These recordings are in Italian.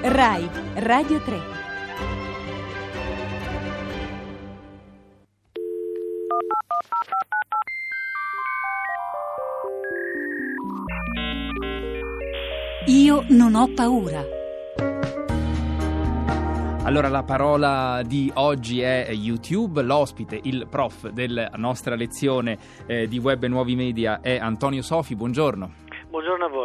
RAI Radio 3 Io non ho paura. Allora la parola di oggi è YouTube, l'ospite, il prof della nostra lezione eh, di web e nuovi media è Antonio Sofi, buongiorno.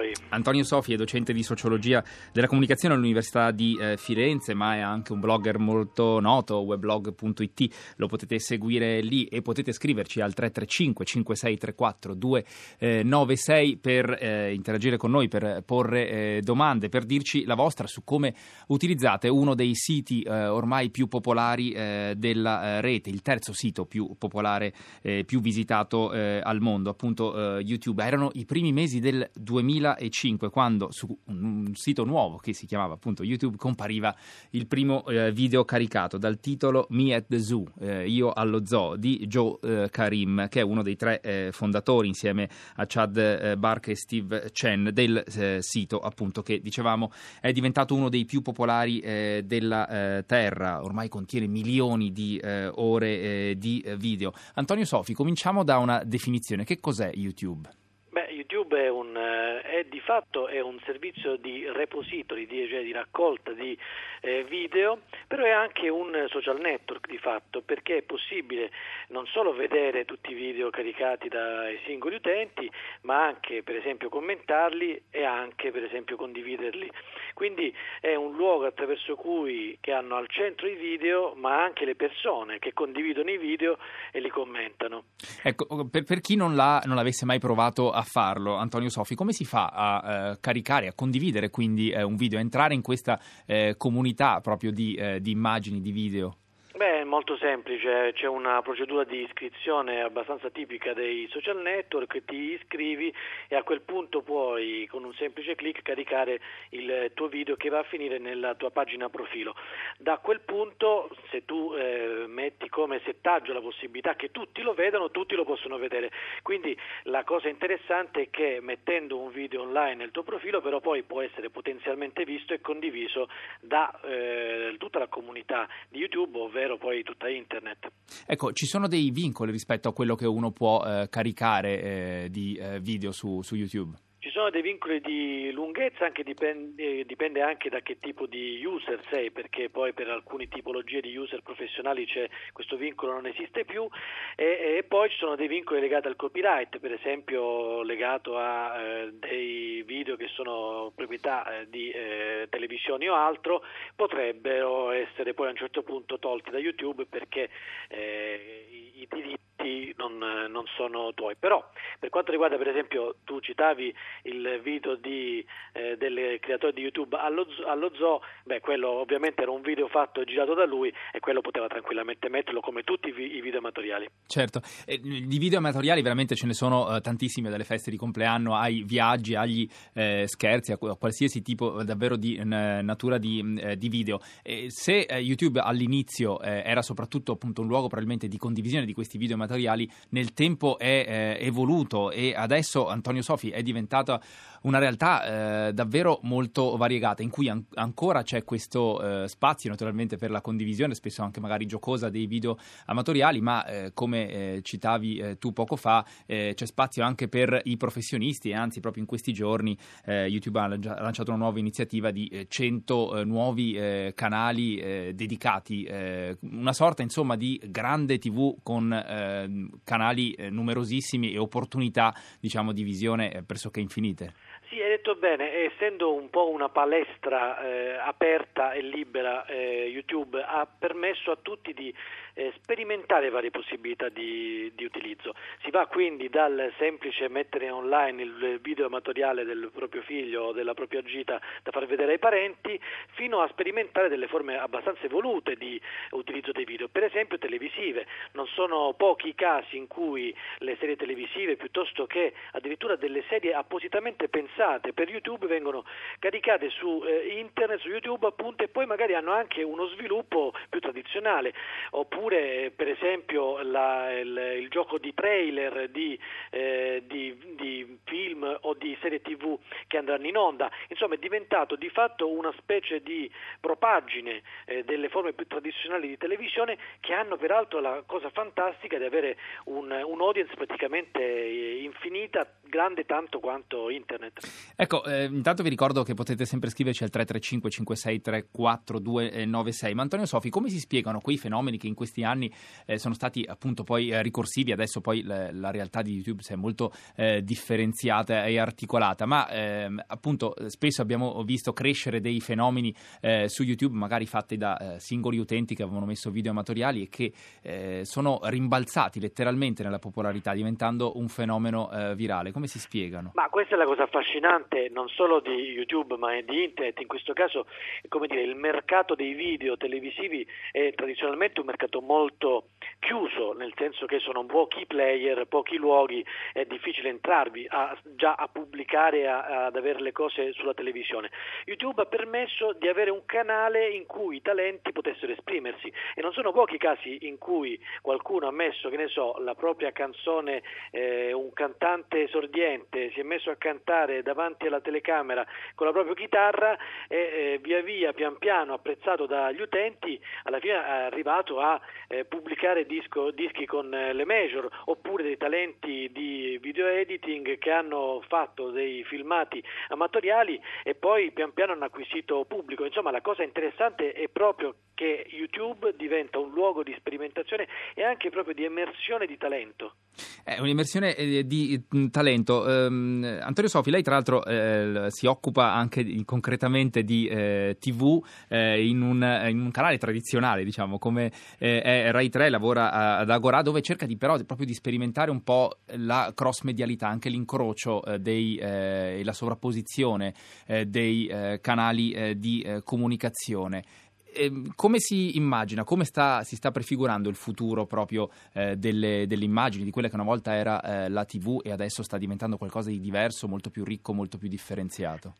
Voi. Antonio Sofi è docente di sociologia della comunicazione all'Università di eh, Firenze, ma è anche un blogger molto noto, weblog.it, lo potete seguire lì e potete scriverci al 335 5634 296 per eh, interagire con noi, per porre eh, domande, per dirci la vostra su come utilizzate uno dei siti eh, ormai più popolari eh, della eh, rete, il terzo sito più popolare, più visitato al mondo, appunto YouTube. Erano i primi mesi del 2005 quando su un sito nuovo che si chiamava appunto YouTube compariva il primo eh, video caricato dal titolo Me at the Zoo, eh, Io allo Zoo di Joe eh, Karim che è uno dei tre eh, fondatori insieme a Chad eh, Bark e Steve Chen del eh, sito appunto che dicevamo è diventato uno dei più popolari della terra, ormai contiene milioni di ore di video. Antonio Sofi, cominciamo da una definizione, che cos'è YouTube? YouTube è, un, di fatto è un servizio di repository, di, cioè di raccolta di eh, video, però è anche un social network di fatto, perché è possibile non solo vedere tutti i video caricati dai singoli utenti, ma anche per esempio commentarli e anche per esempio condividerli. Quindi è un luogo attraverso cui che hanno al centro i video, ma anche le persone che condividono i video e li commentano. Ecco, per, per chi non, non l'avesse mai provato a farlo, Antonio Sofi, come si fa a eh, caricare, a condividere quindi eh, un video, a entrare in questa eh, comunità proprio di, eh, di immagini, di video? Molto semplice, c'è una procedura di iscrizione abbastanza tipica dei social network, ti iscrivi e a quel punto puoi con un semplice clic caricare il tuo video che va a finire nella tua pagina profilo. Da quel punto, se tu eh, metti come settaggio la possibilità che tutti lo vedano, tutti lo possono vedere. Quindi la cosa interessante è che mettendo un video online nel tuo profilo, però poi può essere potenzialmente visto e condiviso da eh, tutta la comunità di YouTube, ovvero davvero poi tutta internet. Ecco, ci sono dei vincoli rispetto a quello che uno può eh, caricare eh, di eh, video su, su YouTube? Sono dei vincoli di lunghezza, anche dipende, dipende, anche da che tipo di user sei, perché poi per alcune tipologie di user professionali questo vincolo non esiste più. E, e, poi ci sono dei vincoli legati al copyright, per esempio legato a eh, dei video che sono proprietà eh, di eh, televisioni o altro, potrebbero essere poi a un certo punto tolti da YouTube perché eh, i, i diritti non, non sono tuoi. Però per quanto riguarda per esempio, tu citavi il video di, eh, del creatore di YouTube allo, allo, zoo, beh, quello ovviamente era un video fatto e girato da lui e quello poteva tranquillamente metterlo come tutti i, video amatoriali. Certo, eh, di video amatoriali veramente ce ne sono eh, tantissime dalle feste di compleanno ai viaggi, agli eh, scherzi, a, a, qualsiasi tipo davvero di n- natura di, eh, di video. se eh, YouTube all'inizio era soprattutto appunto un luogo probabilmente di condivisione di questi video amatoriali, nel tempo è evoluto e adesso Antonio Sofi è diventata una realtà eh, davvero molto variegata in cui an- ancora c'è questo eh, spazio naturalmente per la condivisione, spesso anche magari giocosa dei video amatoriali, ma eh, come eh, citavi eh, tu poco fa eh, c'è spazio anche per i professionisti e anzi proprio in questi giorni YouTube ha lanciato una nuova iniziativa di 100 nuovi canali dedicati, una sorta insomma di grande TV con canali numerosissimi e opportunità diciamo di visione pressoché infinite. Sì, hai detto bene, essendo un po' una palestra eh, aperta e libera, eh, YouTube ha permesso a tutti di eh, sperimentare varie possibilità di, di, utilizzo. Si va quindi dal semplice mettere online il video amatoriale del proprio figlio o della propria gita da far vedere ai parenti, fino a sperimentare delle forme abbastanza evolute di utilizzo dei video, per esempio televisive. Non sono pochi i casi in cui le serie televisive, piuttosto che addirittura delle serie appositamente pensate pensate per YouTube vengono caricate su eh, internet, su YouTube appunto e poi magari hanno anche uno sviluppo più tradizionale, oppure per esempio la, il, il, gioco di trailer di, eh, di, di, film o di serie tv che andranno in onda, insomma è diventato di fatto una specie di propaggine eh, delle forme più tradizionali di televisione che hanno peraltro la cosa fantastica di avere un, un audience praticamente eh, infinita, grande tanto quanto internet. Ecco, eh, intanto vi ricordo che potete sempre scriverci al 335 5634 296, ma Antonio Sofi, come si spiegano quei fenomeni che in questi anni eh, sono stati appunto poi eh, ricorsivi, adesso poi la, la, realtà di YouTube si è molto eh, differenziata e articolata, ma ehm, appunto spesso abbiamo visto crescere dei fenomeni eh, su YouTube, magari fatti da eh, singoli utenti che avevano messo video amatoriali e che sono rimbalzati letteralmente nella popolarità, diventando un fenomeno virale. Come si spiegano? Ma questa è la cosa affascinante non solo di YouTube ma di internet, in questo caso come dire, il mercato dei video televisivi è tradizionalmente un mercato molto chiuso, nel senso che sono pochi player, pochi luoghi, è difficile entrarvi a, già a pubblicare, a, ad avere le cose sulla televisione. YouTube ha permesso di avere un canale in cui i talenti potessero esprimersi e non sono pochi i casi in cui qualcuno ha messo, che ne so, la propria canzone, eh, un cantante esordiente si è messo a cantare davanti alla telecamera con la propria chitarra e eh, via via, pian piano, apprezzato dagli utenti, alla fine è arrivato a eh, pubblicare disco, dischi con eh, le major oppure dei talenti di video editing che hanno fatto dei filmati amatoriali e poi pian piano hanno acquisito pubblico. Insomma, la cosa interessante è proprio che YouTube diventa un luogo di sperimentazione e anche proprio di emersione di talento. È un'immersione eh, di mm, talento. Um, Antonio Sofi, lei tra l'altro eh, si occupa anche di, concretamente di eh, TV eh, in, un, in, un, canale tradizionale, diciamo, come eh, è Rai 3, lavora ad Agora, dove cerca di, però proprio di sperimentare un po' la cross medialità, anche l'incrocio eh, e la sovrapposizione dei canali di comunicazione. Ehm, come si immagina, come sta, si sta prefigurando il futuro proprio eh, delle, delle, immagini, di quella che una volta era eh, la TV e adesso sta diventando qualcosa di diverso, molto più ricco, molto più differenziato?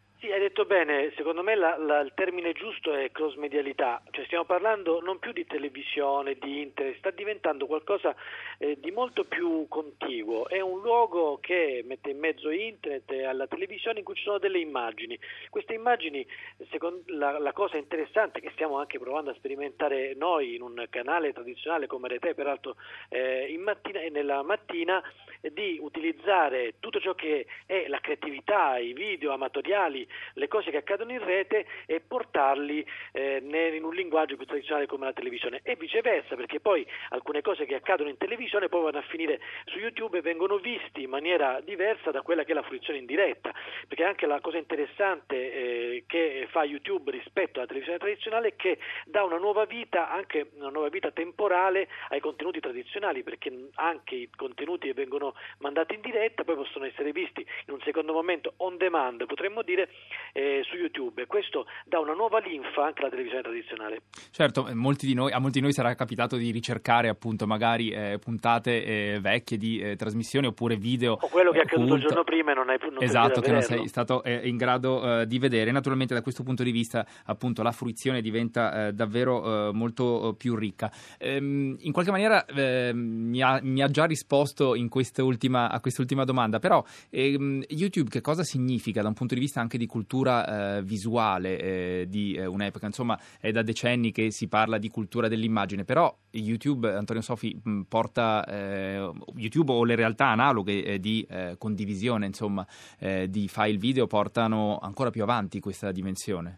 Detto bene, secondo me la, la, il termine giusto è cross-medialità, cioè stiamo parlando non più di televisione, di internet, sta diventando qualcosa eh, di molto più contiguo, è un luogo che mette in mezzo internet e alla televisione in cui ci sono delle immagini. Queste immagini, secondo, la, la, cosa interessante che stiamo anche provando a sperimentare noi in un canale tradizionale come Rete, peraltro eh, mattina, nella mattina, di utilizzare tutto ciò che è la creatività, i video amatoriali, le cose che accadono in rete e portarli eh, in un linguaggio più tradizionale come la televisione. E viceversa, perché poi alcune cose che accadono in televisione poi vanno a finire su YouTube e vengono visti in maniera diversa da quella che è la fruizione in diretta, perché anche la cosa interessante eh, che fa YouTube rispetto alla televisione tradizionale è che dà una nuova vita, anche una nuova vita temporale ai contenuti tradizionali, perché anche i contenuti che vengono mandati in diretta, poi possono essere visti in un secondo momento on demand, potremmo dire, eh, su YouTube. Questo dà una nuova linfa anche alla televisione tradizionale. Certo, eh, molti noi, a molti di noi sarà capitato di ricercare appunto magari eh, puntate eh, vecchie di eh, trasmissioni oppure video. O quello che è accaduto il giorno prima e non hai non Esatto, che non sei stato eh, in grado di vedere. Naturalmente da questo punto di vista appunto la fruizione diventa davvero molto più ricca. Ehm, in qualche maniera ehm, mi ha, mi, ha, già risposto in questo quest'ultima, a quest'ultima domanda, però ehm, YouTube che cosa significa da un punto di vista anche di cultura eh, visuale eh, di eh, un'epoca? Insomma, è da decenni che si parla di cultura dell'immagine, però YouTube, Antonio Sofi, mh, porta eh, YouTube o le realtà analoghe eh, di eh, condivisione, insomma, di file video portano ancora più avanti questa dimensione.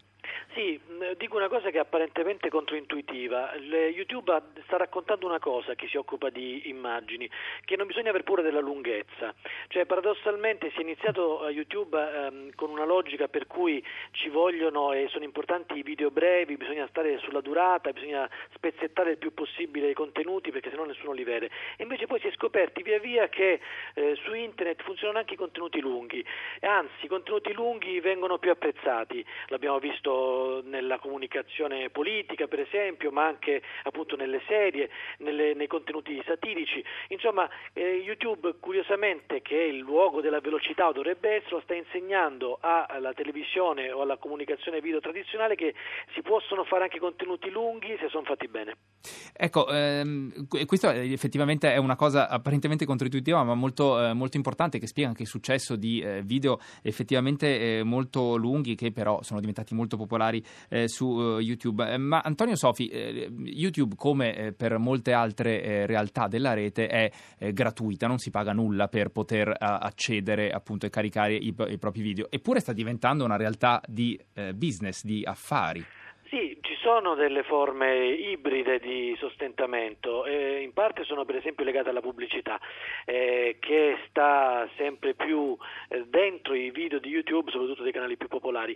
Sì, dico una cosa che è apparentemente controintuitiva. YouTube sta raccontando una cosa, chi si occupa di immagini, che non bisogna aver paura della lunghezza. Cioè, paradossalmente si è iniziato a YouTube ehm, con una logica per cui ci vogliono e sono importanti i video brevi, bisogna stare sulla durata, bisogna spezzettare il più possibile i contenuti perché sennò nessuno li vede. E invece poi si è scoperti via via che eh, su internet funzionano anche i contenuti lunghi, anzi i contenuti lunghi vengono più apprezzati. L'abbiamo visto nella comunicazione politica, per esempio, ma anche appunto nelle serie, nelle, nei contenuti satirici. Insomma, eh, YouTube, curiosamente, che è il luogo della velocità o dovrebbe essere, sta insegnando alla televisione o alla comunicazione video tradizionale che si possono fare anche contenuti lunghi se sono fatti bene. Ecco, ehm, questo effettivamente è una cosa apparentemente controintuitiva, ma molto, eh, molto importante, che spiega anche il successo di eh, video effettivamente eh, molto lunghi, che però sono diventati molto popolari eh, su eh, YouTube. Eh, ma Antonio Sofi, YouTube, come per molte altre realtà della rete, è gratuita, non si paga nulla per poter accedere appunto e caricare i, i propri video, eppure sta diventando una realtà di business, di affari. Sì, ci sono delle forme ibride di sostentamento, eh, in parte sono per esempio legate alla pubblicità eh, che sta sempre più eh, dentro i video di YouTube, soprattutto dei canali più popolari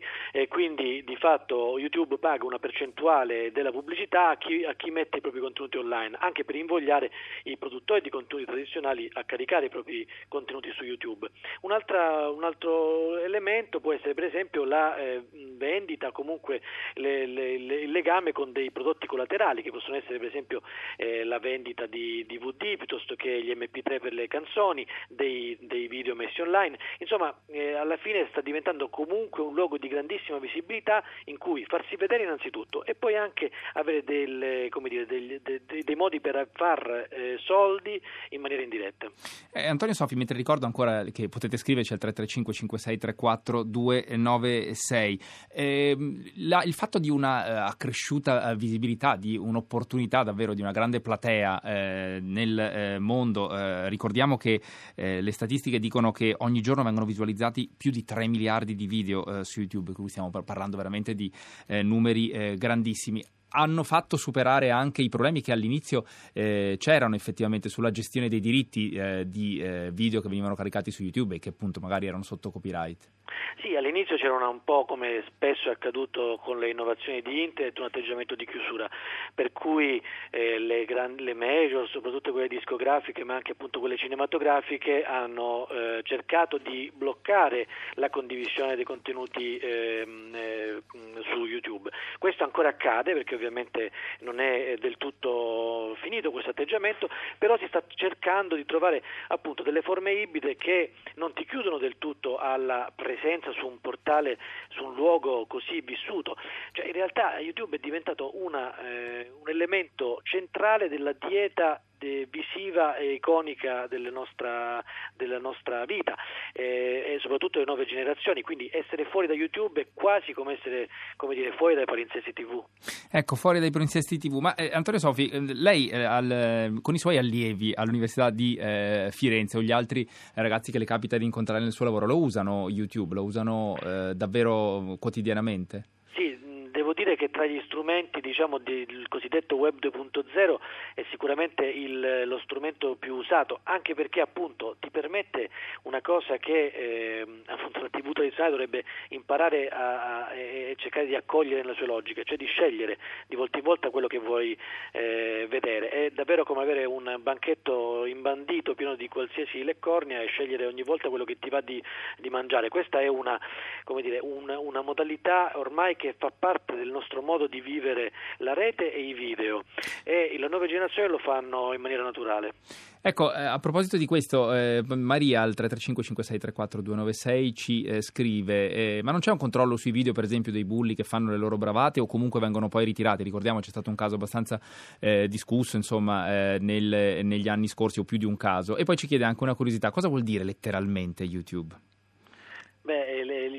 quindi di fatto YouTube paga una percentuale della pubblicità a chi, a chi mette i propri contenuti online, anche per invogliare i produttori di contenuti tradizionali a caricare i propri contenuti su YouTube. Un altro elemento può essere per esempio la eh, vendita, comunque le, le il legame con dei prodotti collaterali che possono essere per esempio eh, la vendita di DVD piuttosto che gli MP3 per le canzoni, dei, dei video messi online, insomma eh, alla fine sta diventando comunque un luogo di grandissima visibilità in cui farsi vedere innanzitutto e poi anche avere del, dire, dei, dei, dei, modi per far eh, soldi in maniera indiretta. Eh, Antonio Sofi, mentre ricordo ancora che potete scriverci al 335 5634 296, la, il fatto di una eh, accresciuta eh, visibilità, di un'opportunità davvero di una grande platea eh, nel mondo. Ricordiamo che le statistiche dicono che ogni giorno vengono visualizzati più di 3 miliardi di video su YouTube, quindi stiamo parlando veramente di numeri grandissimi hanno fatto superare anche i problemi che all'inizio eh, c'erano effettivamente sulla gestione dei diritti eh, di eh, video che venivano caricati su YouTube e che appunto magari erano sotto copyright. Sì, all'inizio c'era un po' come spesso è accaduto con le innovazioni di Internet, un atteggiamento di chiusura, per cui eh, le, grand, le major, soprattutto quelle discografiche ma anche appunto quelle cinematografiche, hanno eh, cercato di bloccare la condivisione dei contenuti ehm, eh, su YouTube. Questo ancora accade perché ovviamente non è del tutto finito questo atteggiamento, però si sta cercando di trovare appunto delle forme ibride che non ti chiudono del tutto alla presenza su un portale, su un luogo così vissuto. Cioè, in realtà YouTube è diventato una, eh, un elemento centrale della dieta visiva e iconica della nostra, della nostra vita eh, e soprattutto le nuove generazioni, quindi essere fuori da YouTube è quasi come essere come dire, fuori dai palinsesti TV. Ecco, fuori dai palinsesti TV, ma eh, Antonio Sofi, eh, lei eh, al, con i suoi allievi all'Università di eh, Firenze o gli altri ragazzi che le capita di incontrare nel suo lavoro lo usano YouTube, lo usano eh, davvero quotidianamente? Tra gli strumenti diciamo, del cosiddetto web 2.0 è sicuramente il, lo strumento più usato, anche perché appunto ti permette una cosa che eh, la TV tradizionale dovrebbe imparare a, e cercare di accogliere nella sua logica, cioè di scegliere di volta in volta quello che vuoi eh, vedere. È davvero come avere un banchetto imbandito pieno di qualsiasi leccornia e scegliere ogni volta quello che ti va di, di mangiare. Questa è una, dire, una, una modalità ormai che fa parte del nostro modo di vivere la rete e i video e le nuove generazioni lo fanno in maniera naturale. Ecco, eh, a proposito di questo, eh, Maria al 335-5634-296 ci eh, scrive, eh, ma non c'è un controllo sui video per esempio dei bulli che fanno le loro bravate o comunque vengono poi ritirati? Ricordiamo c'è stato un caso abbastanza eh, discusso insomma eh, nel, negli anni scorsi o più di un caso. E poi ci chiede anche una curiosità, cosa vuol dire letteralmente YouTube? Beh,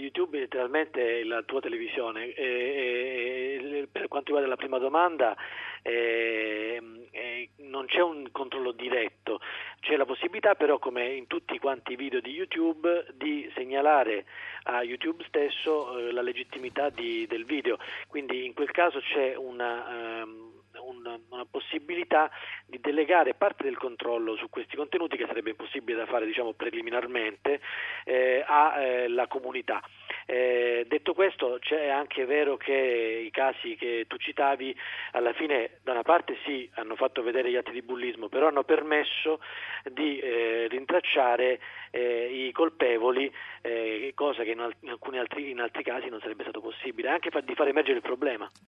YouTube è letteralmente la tua televisione. E, e, per quanto riguarda la prima domanda, eh, eh, non c'è un controllo diretto, c'è la possibilità però, come in tutti quanti i video di YouTube, di segnalare a YouTube stesso eh, la legittimità di, del video. Quindi in quel caso c'è una. Um, una, una possibilità di delegare parte del controllo su questi contenuti che sarebbe impossibile da fare diciamo, preliminarmente eh, alla comunità. Eh, detto questo, è anche vero che i casi che tu citavi alla fine da una parte sì hanno fatto vedere gli atti di bullismo, però hanno permesso di eh, rintracciare eh, i colpevoli, eh, cosa che in, al- in altri, in altri casi non sarebbe stato possibile, anche fa- di far emergere il problema.